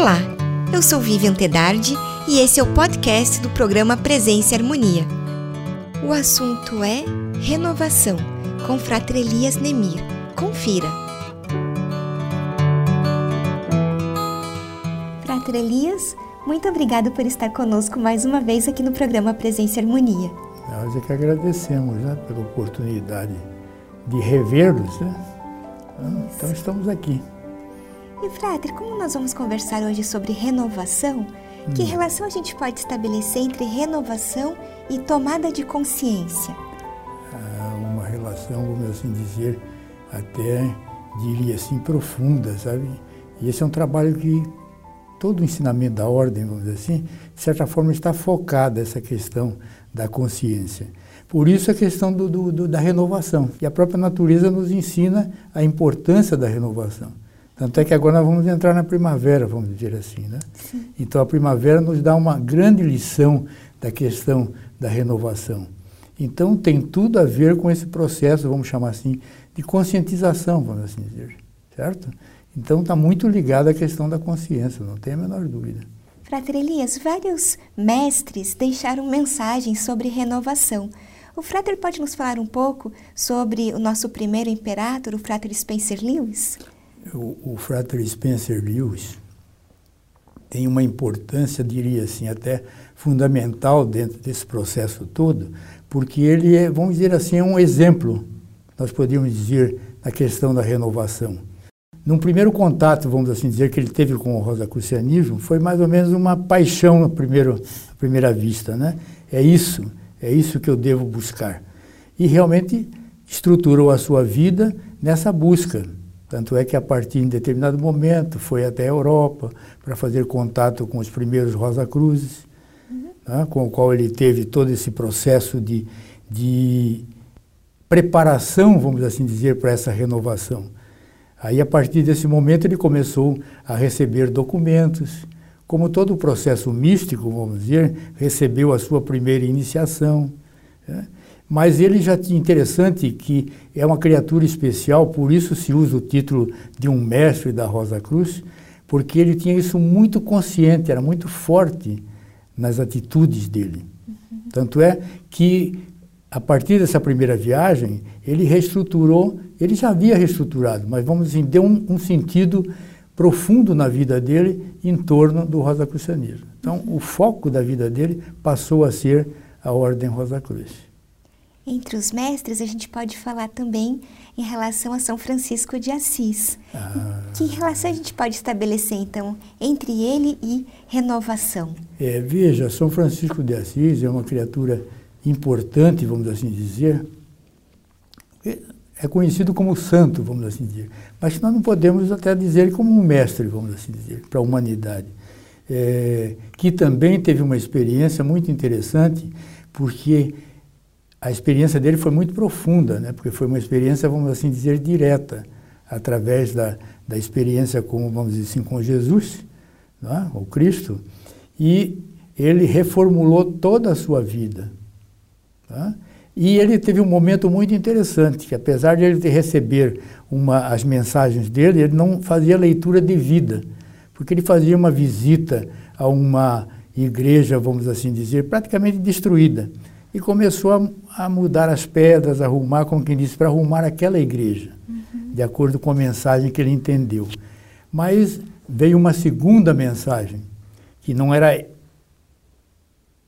Olá, eu sou Vivian Tedardi e esse é o podcast do programa Presença e Harmonia. O assunto é renovação, com Frater Elias Nemir. Confira. Frater Elias, muito obrigado por estar conosco mais uma vez aqui no programa Presença e Harmonia. Nós é que agradecemos né, pela oportunidade de revê-los. Né? Então estamos aqui. E, Frater, como nós vamos conversar hoje sobre renovação, hum. que relação a gente pode estabelecer entre renovação e tomada de consciência? Ah, uma relação, vamos assim dizer, até diria assim, profunda, sabe? E esse é um trabalho que todo o ensinamento da ordem, vamos dizer assim, de certa forma está focado essa questão da consciência. Por isso a questão do, do, do, da renovação. E a própria natureza nos ensina a importância da renovação. Tanto é que agora nós vamos entrar na primavera, vamos dizer assim. Né? Então a primavera nos dá uma grande lição da questão da renovação. Então tem tudo a ver com esse processo, vamos chamar assim, de conscientização, vamos assim dizer. Certo? Então está muito ligado à questão da consciência, não tem a menor dúvida. Frater Elias, vários mestres deixaram mensagens sobre renovação. O Frater pode nos falar um pouco sobre o nosso primeiro imperador, o Frater Spencer Lewis? O, o Frater Spencer Lewis tem uma importância, diria assim, até fundamental dentro desse processo todo, porque ele é, vamos dizer assim, é um exemplo, nós podemos dizer, na questão da renovação. Num primeiro contato, vamos assim dizer, que ele teve com o rosacrucianismo, foi mais ou menos uma paixão à, primeiro, à primeira vista, né? É isso, é isso que eu devo buscar. E realmente estruturou a sua vida nessa busca tanto é que a partir de determinado momento foi até a Europa para fazer contato com os primeiros Rosa Cruzes, uhum. né, com o qual ele teve todo esse processo de, de preparação, vamos assim dizer, para essa renovação. Aí, a partir desse momento, ele começou a receber documentos. Como todo o processo místico, vamos dizer, recebeu a sua primeira iniciação. Né? Mas ele já tinha interessante que é uma criatura especial, por isso se usa o título de um mestre da Rosa Cruz, porque ele tinha isso muito consciente, era muito forte nas atitudes dele. Uhum. Tanto é que a partir dessa primeira viagem, ele reestruturou, ele já havia reestruturado, mas vamos dizer, deu um, um sentido profundo na vida dele em torno do Rosacrucianismo. Então, o foco da vida dele passou a ser a Ordem Rosa Cruz. Entre os mestres, a gente pode falar também em relação a São Francisco de Assis. Ah. Que relação a gente pode estabelecer, então, entre ele e renovação? É, veja, São Francisco de Assis é uma criatura importante, vamos assim dizer. É conhecido como santo, vamos assim dizer. Mas nós não podemos até dizer como um mestre, vamos assim dizer, para a humanidade. É, que também teve uma experiência muito interessante, porque a experiência dele foi muito profunda, né? porque foi uma experiência, vamos assim dizer, direta, através da, da experiência com, vamos dizer assim, com Jesus, né? o Cristo, e ele reformulou toda a sua vida. Tá? E ele teve um momento muito interessante, que apesar de ele receber uma, as mensagens dele, ele não fazia leitura de vida, porque ele fazia uma visita a uma igreja, vamos assim dizer, praticamente destruída e começou a, a, mudar as pedras, a arrumar, como quem disse, para arrumar aquela igreja, uhum. de acordo com a mensagem que ele entendeu. Mas veio uma segunda mensagem, que não era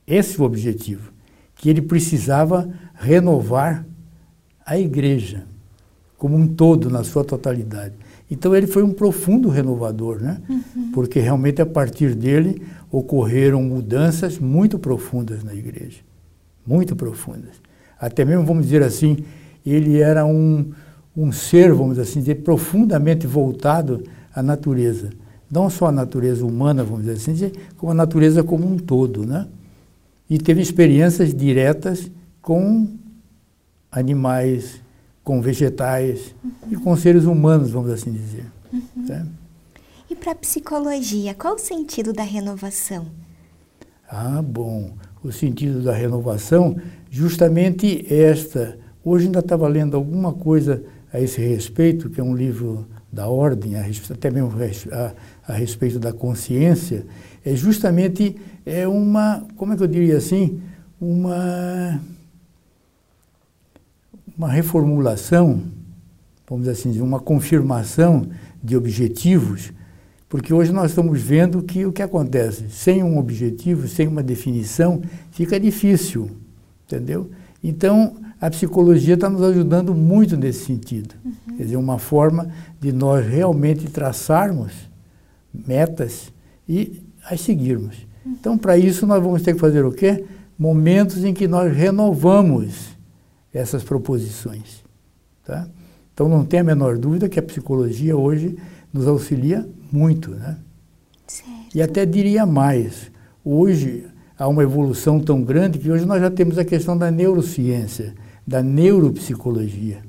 esse o objetivo, que ele precisava renovar a igreja como um todo, na sua totalidade. Então ele foi um profundo renovador, né? Uhum. Porque realmente a partir dele ocorreram mudanças muito profundas na igreja muito profundas. Até mesmo, vamos dizer assim, ele era um, um ser, vamos assim dizer, profundamente voltado à natureza. Não só à natureza humana, vamos dizer assim, como a natureza como um todo, né? E teve experiências diretas com animais, com vegetais uhum. e com seres humanos, vamos assim dizer. Uhum. Tá? E para a psicologia, qual o sentido da renovação? Ah, bom o sentido da renovação, justamente esta. Hoje ainda estava lendo alguma coisa a esse respeito, que é um livro da ordem, até mesmo a, a, respeito da consciência, é justamente é uma, como é que eu diria assim, uma, uma reformulação, vamos dizer assim, uma confirmação de objetivos, porque hoje nós estamos vendo que o que acontece, sem um objetivo, sem uma definição, fica difícil, entendeu? Então, a psicologia está nos ajudando muito nesse sentido. Uhum. Quer dizer, uma forma de nós realmente traçarmos metas e as seguirmos. Uhum. Então, para isso, nós vamos ter que fazer o quê? Momentos em que nós renovamos essas proposições. Tá? Então, não tem a menor dúvida que a psicologia hoje nos auxilia muito. Né? Certo. E até diria mais. Hoje, há uma evolução tão grande que hoje nós já temos a questão da neurociência da neuropsicologia.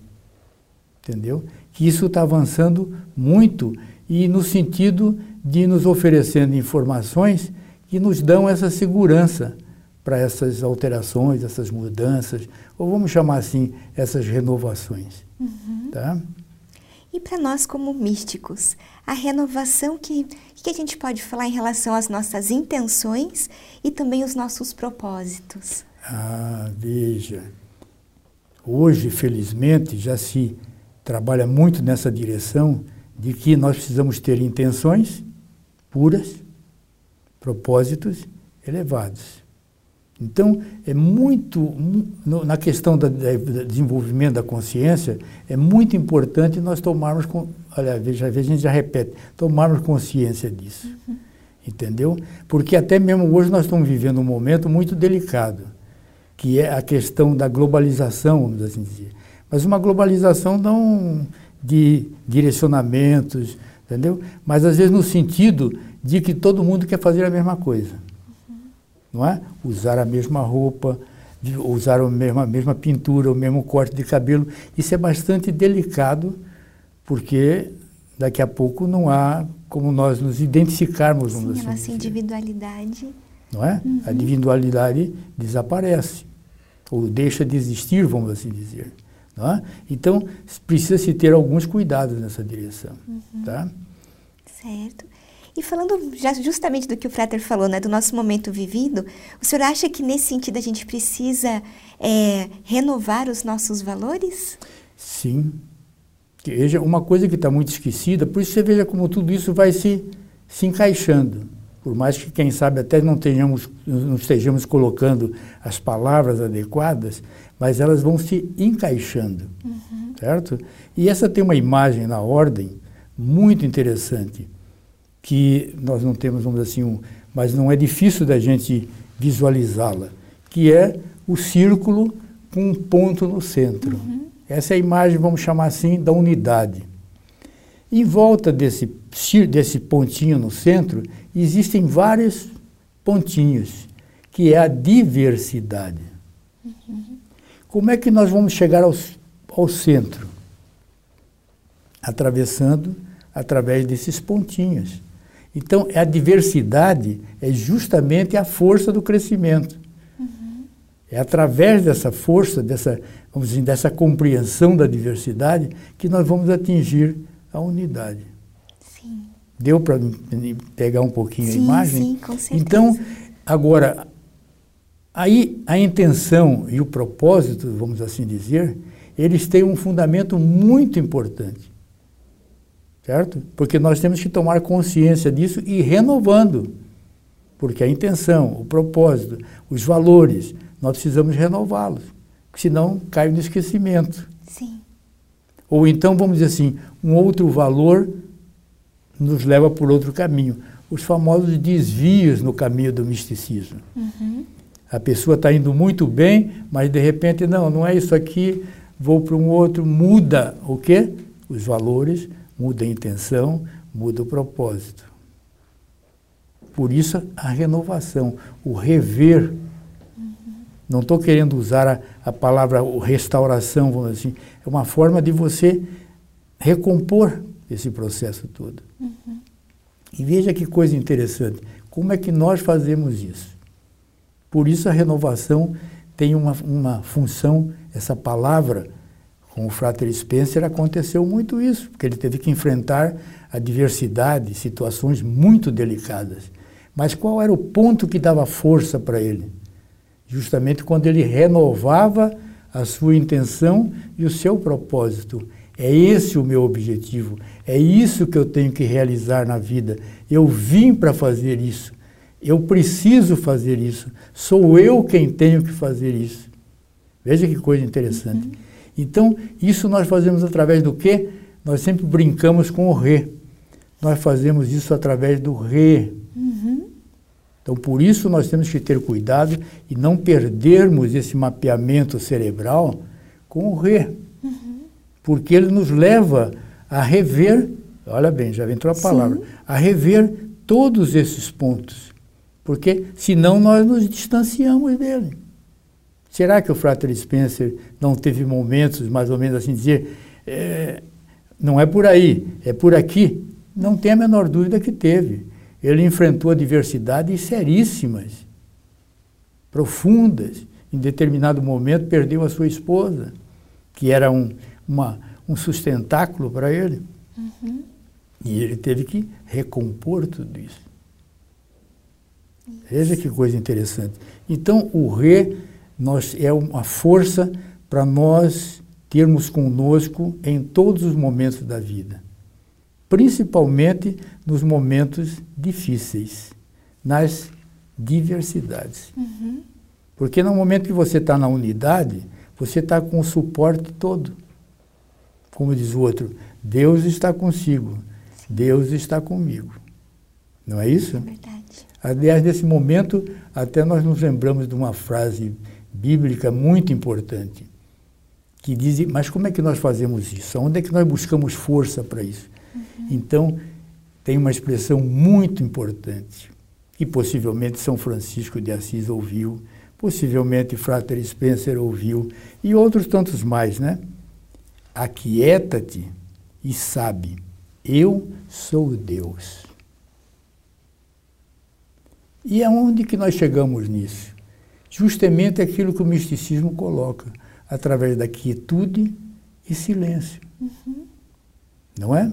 Entendeu? Que isso está avançando muito e no sentido de nos oferecendo informações que nos dão essa segurança para essas alterações, essas mudanças, ou vamos chamar assim, essas renovações. Uhum. Tá? E para nós como místicos, a renovação que, que a gente pode falar em relação às nossas intenções e também os nossos propósitos? Ah, veja. Hoje, felizmente, já se trabalha muito nessa direção de que nós precisamos ter intenções puras, propósitos elevados. Então, é muito, na questão do desenvolvimento da consciência, é muito importante nós tomarmos, olha, veja, a gente já repete, tomarmos consciência disso. Uhum. Entendeu? Porque até mesmo hoje nós estamos vivendo um momento muito delicado que é a questão da globalização, vamos assim dizer. Mas uma globalização não de direcionamentos, entendeu? Mas às vezes no sentido de que todo mundo quer fazer a mesma coisa. Não é? Usar a mesma roupa, usar a mesma, a mesma pintura, o mesmo corte de cabelo. Isso é bastante delicado, porque daqui a pouco não há como nós nos identificarmos. Sim, assim a nossa individualidade não é? Uhum. A individualidade desaparece, ou deixa de existir, vamos assim dizer. Não é? Então, precisa-se ter alguns cuidados nessa direção. Uhum. Tá? Certo. E falando justamente do que o Frater falou, né, do nosso momento vivido, o senhor acha que nesse sentido a gente precisa é, renovar os nossos valores? Sim. Veja, uma coisa que está muito esquecida, por isso você veja como tudo isso vai se, se encaixando por mais que, quem sabe, até não, tenhamos, não estejamos colocando as palavras adequadas, mas elas vão se encaixando, uhum. certo? E essa tem uma imagem na ordem muito interessante, que nós não temos, vamos dizer assim, um, mas não é difícil da gente visualizá-la, que é o círculo com um ponto no centro. Uhum. Essa é a imagem, vamos chamar assim, da unidade. Em volta desse, desse pontinho no centro, existem vários pontinhos, que é a diversidade. Uhum. Como é que nós vamos chegar ao, ao centro? Atravessando através desses pontinhos. Então, a diversidade é justamente a força do crescimento. Uhum. É através dessa força, dessa, vamos dizer, dessa compreensão da diversidade, que nós vamos atingir a unidade. Sim. Deu para pegar um pouquinho sim, a imagem? Sim, com certeza. Então, agora, aí a intenção e o propósito, vamos assim dizer, eles têm um fundamento muito importante. Certo? Porque nós temos que tomar consciência disso e ir renovando. Porque a intenção, o propósito, os valores, nós precisamos renová-los. Senão cai no esquecimento. Sim. Ou então, vamos dizer assim, um outro valor nos leva por outro caminho. Os famosos desvios no caminho do misticismo. Uhum. A pessoa está indo muito bem, mas de repente, não, não é isso aqui, vou para um outro, muda o quê? Os valores, muda a intenção, muda o propósito. Por isso a renovação, o rever. Uhum. Não estou querendo usar a, a palavra restauração, vamos dizer assim, é uma forma de você recompor esse processo todo. Uhum. E veja que coisa interessante. Como é que nós fazemos isso? Por isso a renovação tem uma, uma função, essa palavra Com o Frater Spencer aconteceu muito isso, porque ele teve que enfrentar a diversidade, situações muito delicadas. Mas qual era o ponto que dava força para ele? Justamente quando ele renovava a sua intenção e o seu propósito. É esse o meu objetivo, é isso que eu tenho que realizar na vida. Eu vim para fazer isso, eu preciso fazer isso, sou eu quem tenho que fazer isso. Veja que coisa interessante. Uhum. Então, isso nós fazemos através do quê? Nós sempre brincamos com o re nós fazemos isso através do re. Uhum. Então, por isso, nós temos que ter cuidado e não perdermos esse mapeamento cerebral com o re. Uhum. Porque ele nos leva a rever, olha bem, já entrou a palavra, Sim. a rever todos esses pontos. Porque senão nós nos distanciamos dele. Será que o Frater Spencer não teve momentos, mais ou menos assim, dizer, é, não é por aí, é por aqui? Não tem a menor dúvida que teve. Ele enfrentou adversidades seríssimas, profundas. Em determinado momento, perdeu a sua esposa, que era um, uma, um sustentáculo para ele. Uhum. E ele teve que recompor tudo isso. isso. Veja que coisa interessante. Então, o re nós, é uma força para nós termos conosco em todos os momentos da vida principalmente nos momentos difíceis, nas diversidades. Uhum. Porque no momento que você está na unidade, você está com o suporte todo. Como diz o outro, Deus está consigo, Deus está comigo. Não é isso? É verdade. Aliás, nesse momento, até nós nos lembramos de uma frase bíblica muito importante, que diz, mas como é que nós fazemos isso? Onde é que nós buscamos força para isso? Então, tem uma expressão muito importante, que possivelmente São Francisco de Assis ouviu, possivelmente Frater Spencer ouviu, e outros tantos mais, né? Aquieta-te e sabe, eu sou Deus. E aonde que nós chegamos nisso? Justamente aquilo que o misticismo coloca, através da quietude e silêncio. Uhum. Não é?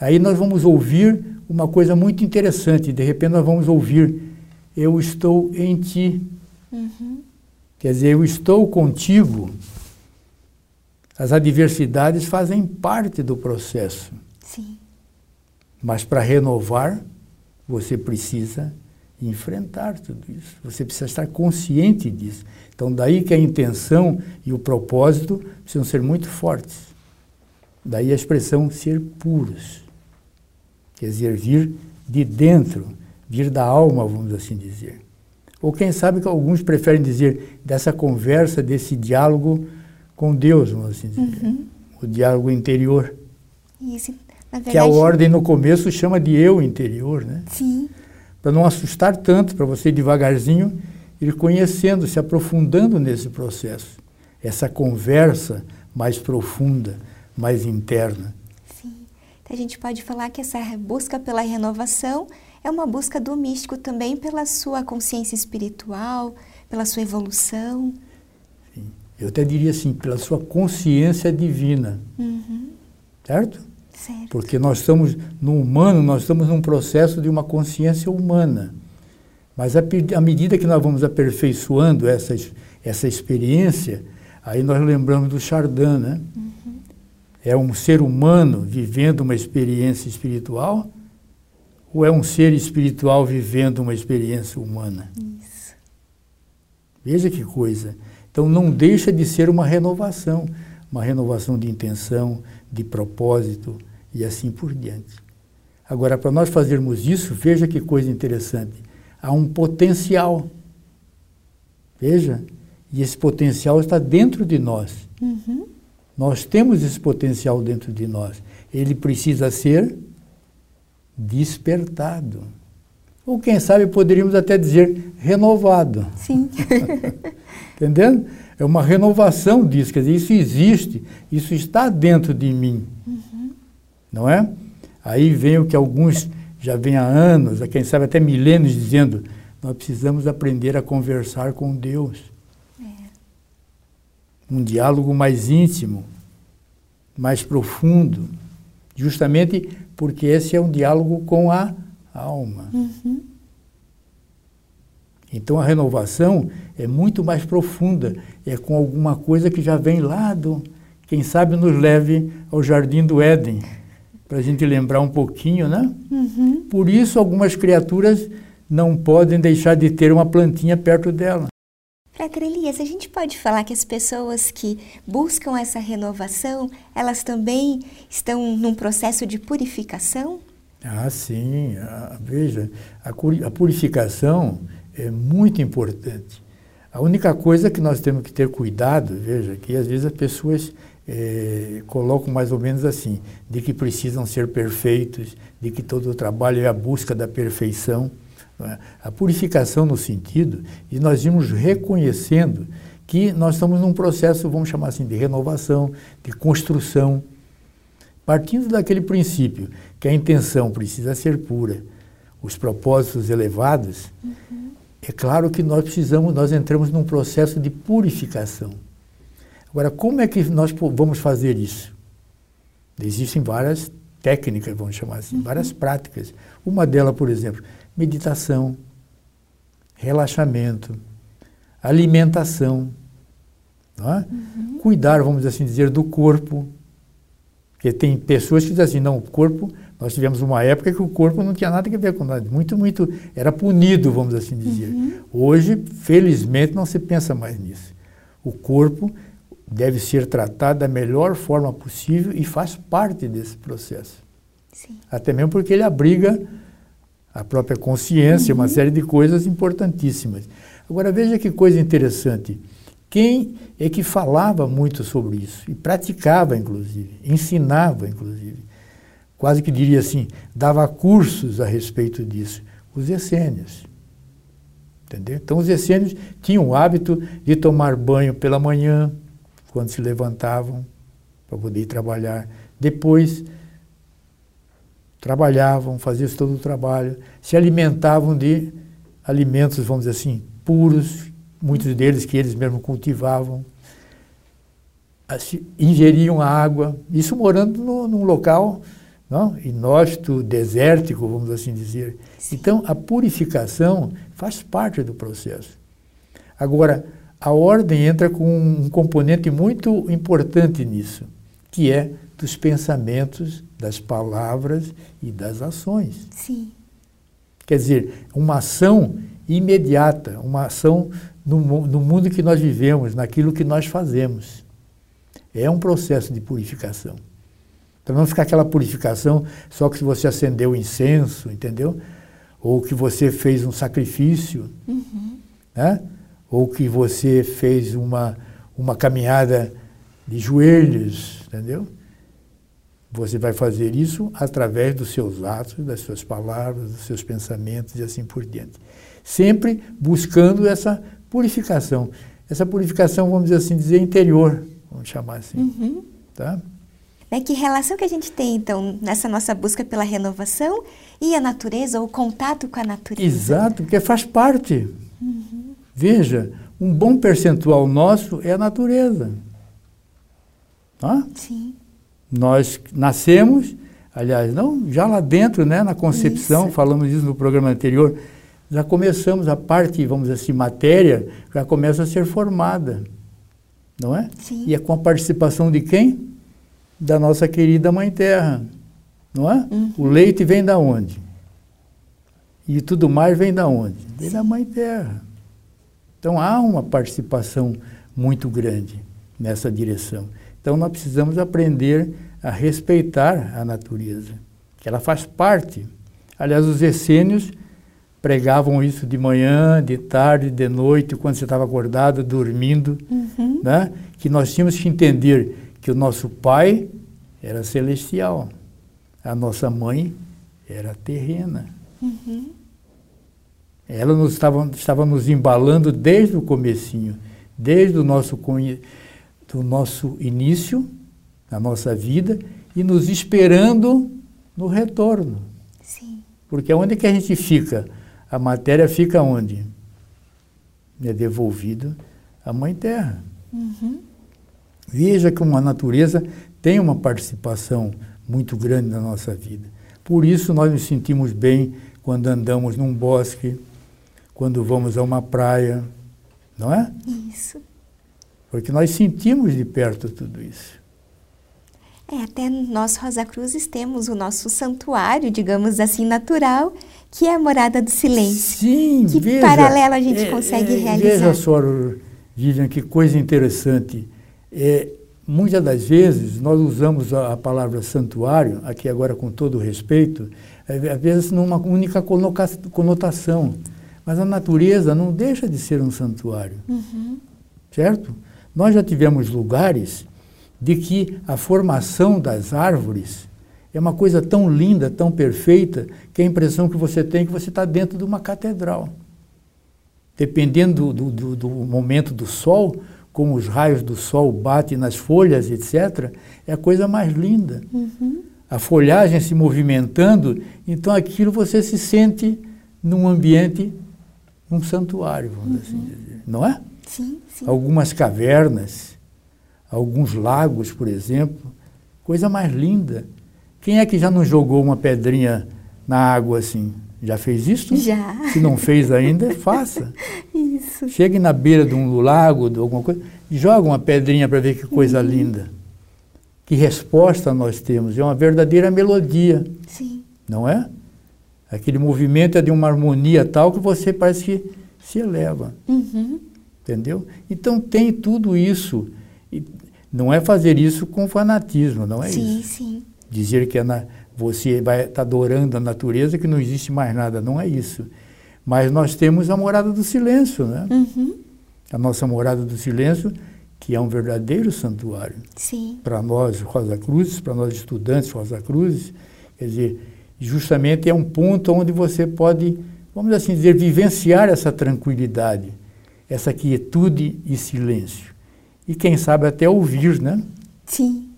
Aí nós vamos ouvir uma coisa muito interessante. De repente nós vamos ouvir: Eu estou em ti. Uhum. Quer dizer, eu estou contigo. As adversidades fazem parte do processo. Sim. Mas para renovar, você precisa enfrentar tudo isso. Você precisa estar consciente disso. Então, daí que a intenção e o propósito precisam ser muito fortes. Daí a expressão ser puros. Quer dizer, vir de dentro, vir da alma, vamos assim dizer. Ou quem sabe que alguns preferem dizer dessa conversa, desse diálogo com Deus, vamos assim dizer. Uhum. O diálogo interior. Isso, verdade, que a ordem no começo chama de eu interior, né? Sim. Para não assustar tanto, para você devagarzinho ir conhecendo, se aprofundando nesse processo. Essa conversa mais profunda, mais interna. A gente pode falar que essa busca pela renovação é uma busca do místico também pela sua consciência espiritual, pela sua evolução. Sim. Eu até diria assim, pela sua consciência divina. Uhum. Certo? Certo. Porque nós estamos, no humano, nós estamos num processo de uma consciência humana. Mas à medida que nós vamos aperfeiçoando essa, essa experiência, aí nós lembramos do Chardin, né? Uhum é um ser humano vivendo uma experiência espiritual ou é um ser espiritual vivendo uma experiência humana? Isso. Veja que coisa. Então não deixa de ser uma renovação, uma renovação de intenção, de propósito e assim por diante. Agora, para nós fazermos isso, veja que coisa interessante. Há um potencial. Veja, e esse potencial está dentro de nós. Uhum. Nós temos esse potencial dentro de nós. Ele precisa ser despertado. Ou quem sabe poderíamos até dizer renovado. Sim. Entendendo? É uma renovação disso, quer dizer, isso existe, isso está dentro de mim. Uhum. Não é? Aí vem o que alguns já vêm há anos, quem sabe até milênios, dizendo: nós precisamos aprender a conversar com Deus. um diálogo mais íntimo, mais profundo, justamente porque esse é um diálogo com a alma. Uhum. Então a renovação é muito mais profunda, é com alguma coisa que já vem lá do, quem sabe nos leve ao jardim do Éden, para a gente lembrar um pouquinho, né? Uhum. Por isso algumas criaturas não podem deixar de ter uma plantinha perto dela. Frater Elias, a gente pode falar que as pessoas que buscam essa renovação, elas também estão num processo de purificação? Ah, sim. Ah, veja, a, a purificação é muito importante. A única coisa que nós temos que ter cuidado, veja, que às vezes as pessoas é, colocam mais ou menos assim, de que precisam ser perfeitos, de que todo o trabalho é a busca da perfeição. É? A purificação no sentido de nós irmos reconhecendo que nós estamos num processo, vamos chamar assim, de renovação, de construção, partindo daquele princípio que a intenção precisa ser pura, os propósitos elevados, uhum. é claro que nós precisamos, nós entramos num processo de purificação. Agora, como é que nós vamos fazer isso? Existem várias técnicas, vamos chamar assim, uhum. várias práticas. Uma delas, por exemplo, meditação, relaxamento, alimentação, é? uhum. cuidar, vamos assim dizer, do corpo. Porque tem pessoas que dizem assim, não, o corpo, nós tivemos uma época que o corpo não tinha nada a ver com nada, muito, muito, era punido, vamos assim dizer. Uhum. Hoje, felizmente, não se pensa mais nisso. O corpo deve ser tratado da melhor forma possível e faz parte desse processo. Sim. Até mesmo porque ele abriga a própria consciência, uhum. uma série de coisas importantíssimas. Agora veja que coisa interessante. Quem é que falava muito sobre isso e praticava, inclusive, ensinava, inclusive, quase que diria assim, dava cursos a respeito disso? Os essênios. Entendeu? Então, os essênios tinham o hábito de tomar banho pela manhã, quando se levantavam para poder ir trabalhar. Depois, trabalhavam, faziam todo o trabalho, se alimentavam de alimentos, vamos dizer assim, puros, muitos deles que eles mesmos cultivavam, ingeriam água, isso morando no, num local não, inóspito, desértico, vamos assim dizer. Então, a purificação faz parte do processo. Agora, a ordem entra com um componente muito importante nisso, que é dos pensamentos, das palavras e das ações. Sim. Quer dizer, uma ação imediata, uma ação no, no mundo que nós vivemos, naquilo que nós fazemos. É um processo de purificação. Para não ficar aquela purificação só que você acendeu o incenso, entendeu? Ou que você fez um sacrifício, uhum. né? Ou que você fez uma, uma caminhada de joelhos, entendeu? Você vai fazer isso através dos seus atos, das suas palavras, dos seus pensamentos e assim por diante. Sempre buscando essa purificação. Essa purificação, vamos dizer assim, dizer interior, vamos chamar assim. Uhum. Tá? É que relação que a gente tem, então, nessa nossa busca pela renovação e a natureza, ou o contato com a natureza? Exato, porque faz parte. Veja, um bom percentual nosso é a natureza. Tá? Sim. Nós nascemos, aliás, não, já lá dentro, né, na concepção, isso. falamos isso no programa anterior, já começamos a parte, vamos dizer assim, matéria, já começa a ser formada, não é? Sim. E é com a participação de quem? Da nossa querida Mãe Terra, não é? Uhum. O leite vem da onde? E tudo mais vem da onde? Vem Sim. da Mãe Terra. Então há uma participação muito grande nessa direção. Então nós precisamos aprender a respeitar a natureza, que ela faz parte. Aliás, os essênios pregavam isso de manhã, de tarde, de noite, quando você estava acordado, dormindo, uhum. né? que nós tínhamos que entender que o nosso pai era celestial, a nossa mãe era terrena. Uhum. Ela nos estava, estava nos embalando desde o comecinho, desde o nosso do nosso início, na nossa vida, e nos esperando no retorno. Sim. Porque onde que a gente fica? A matéria fica onde? É devolvida à Mãe Terra. Uhum. Veja como a natureza tem uma participação muito grande na nossa vida. Por isso nós nos sentimos bem quando andamos num bosque, quando vamos a uma praia, não é? Isso. Porque nós sentimos de perto tudo isso. É, até nós Rosa Cruzes temos o nosso santuário, digamos assim, natural, que é a morada do silêncio. Sim, que veja, paralelo a gente é, consegue é, realizar. Veja só, Vivian, que coisa interessante. É, muitas das vezes nós usamos a, a, palavra santuário, aqui agora com todo respeito, é, às vezes numa única conotação. Mas a natureza não deixa de ser um santuário. Uhum. Certo? Nós já tivemos lugares de que a formação das árvores é uma coisa tão linda, tão perfeita, que a impressão que você tem é que você está dentro de uma catedral. Dependendo do, do, do, momento do sol, como os raios do sol batem nas folhas, etc., é a coisa mais linda. Uhum. A folhagem se movimentando, então aquilo você se sente num ambiente, num santuário, vamos uhum. assim dizer. Não é? Sim, sim. Algumas cavernas, alguns lagos, por exemplo. Coisa mais linda. Quem é que já não jogou uma pedrinha na água assim? Já fez isso? Já. Se não fez ainda, faça. Isso. Chegue na beira de um lago, de alguma coisa, joga uma pedrinha para ver que coisa uhum. linda. Que resposta nós temos. É uma verdadeira melodia. Sim. Não é? Aquele movimento é de uma harmonia tal que você parece que se eleva. Uhum. Entendeu? Então tem tudo isso. E não é fazer isso com fanatismo, não é sim, isso. Sim, sim. Dizer que na, você vai estar tá adorando a natureza, que não existe mais nada, não é isso. Mas nós temos a morada do silêncio, né? Uhum. A nossa morada do silêncio, que é um verdadeiro santuário. Sim. Para nós, Rosa Cruzes, para nós estudantes Rosa Cruzes, quer dizer, justamente é um ponto onde você pode, vamos assim dizer, vivenciar essa tranquilidade essa quietude e silêncio. E quem sabe até ouvir, né? Sim.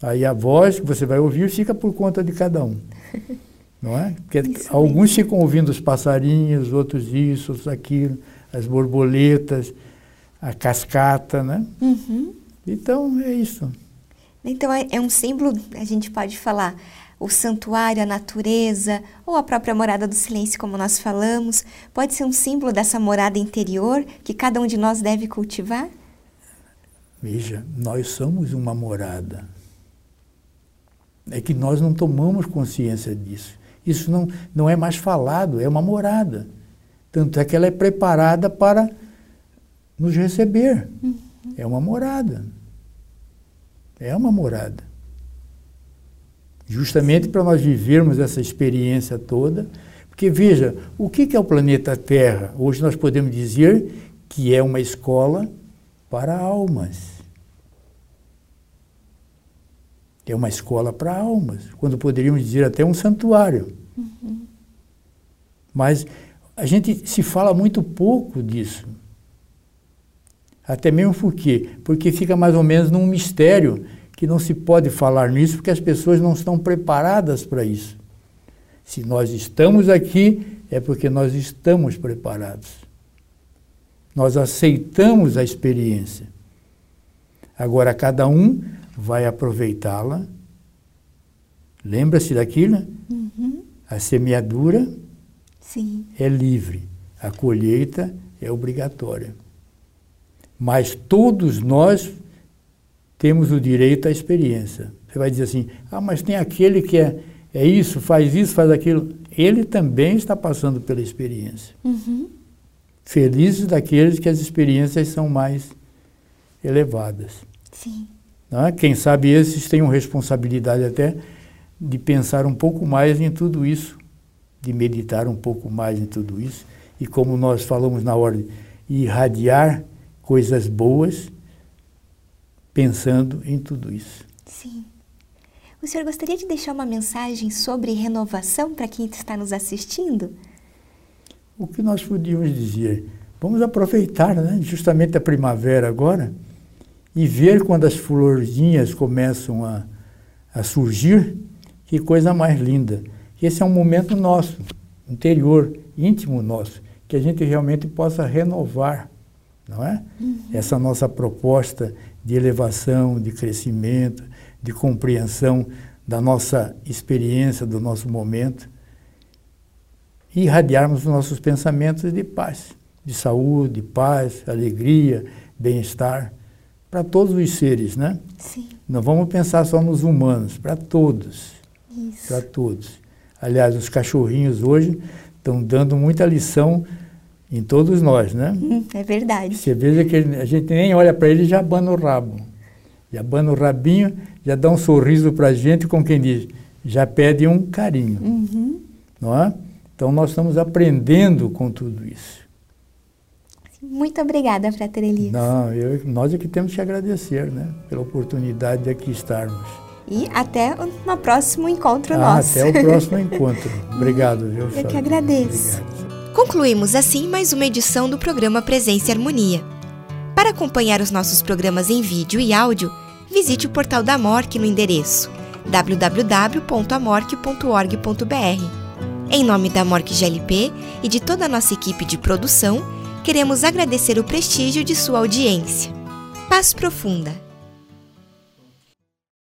Aí a voz que você vai ouvir fica por conta de cada um. Não é? Porque Isso alguns mesmo. ficam ouvindo os passarinhos, outros isso, outros aquilo, as borboletas, a cascata, né? Uhum. Então é isso. Então é, é um símbolo, a gente pode falar, o santuário, a natureza, ou a própria morada do silêncio, como nós falamos, pode ser um símbolo dessa morada interior que cada um de nós deve cultivar? Veja, nós somos uma morada. É que nós não tomamos consciência disso. Isso não, não é mais falado, é uma morada. Tanto é que ela é preparada para nos receber. Uhum. É uma morada. É uma morada. Justamente para nós vivermos essa experiência toda. Porque veja, o que é o planeta Terra? Hoje nós podemos dizer que é uma escola para almas. É uma escola para almas, quando poderíamos dizer até um santuário. Uhum. Mas a gente se fala muito pouco disso. Até mesmo por quê? Porque fica mais ou menos num mistério que não se pode falar nisso porque as pessoas não estão preparadas para isso. Se nós estamos aqui, é porque nós estamos preparados. Nós aceitamos a experiência. Agora, cada um vai aproveitá-la. Lembra-se daquilo? Uhum. A semeadura Sim. é livre, a colheita é obrigatória. Mas todos nós temos o direito à experiência. Você vai dizer assim: ah, mas tem aquele que é, é isso, faz isso, faz aquilo. Ele também está passando pela experiência. Uhum. Felizes daqueles que as experiências são mais elevadas. Sim. Não é? Quem sabe esses tenham responsabilidade até de pensar um pouco mais em tudo isso, de meditar um pouco mais em tudo isso. E como nós falamos na ordem, irradiar coisas boas pensando em tudo isso. Sim. O senhor gostaria de deixar uma mensagem sobre renovação para quem está nos assistindo? O que nós podíamos dizer? Vamos aproveitar né, justamente a primavera agora e ver quando as florzinhas começam a, a surgir, que coisa mais linda. Esse é um momento nosso, interior, íntimo nosso, que a gente realmente possa renovar não é? Uhum. Essa nossa proposta de elevação, de crescimento, de compreensão da nossa experiência, do nosso momento, e irradiarmos os nossos pensamentos de paz, de saúde, paz, alegria, bem-estar para todos os seres, né? Sim. Não vamos pensar só nos humanos, para todos. Isso. Para todos. Aliás, os cachorrinhos hoje estão dando muita lição em todos nós, né? Hum, é verdade. Você veja que a gente nem olha para ele e já abana o rabo. Já abana o rabinho, já dá um sorriso para a gente, com quem diz, já pede um carinho. Uhum. Não é? Então nós estamos aprendendo com tudo isso. Muito obrigada, Frater Elias. Não, eu, nós é que temos que agradecer, né? Pela oportunidade de aqui estarmos. E até o próximo encontro ah, nosso. Até o próximo encontro. Obrigado, viu? Eu que agradeço. Obrigado. Concluímos assim mais uma edição do programa Presença e Harmonia. Para acompanhar os nossos programas em vídeo e áudio, visite o portal da MORC no endereço www.amorque.org.br. Em nome da MORC GLP e de toda a nossa equipe de produção, queremos agradecer o prestígio de sua audiência. Paz profunda!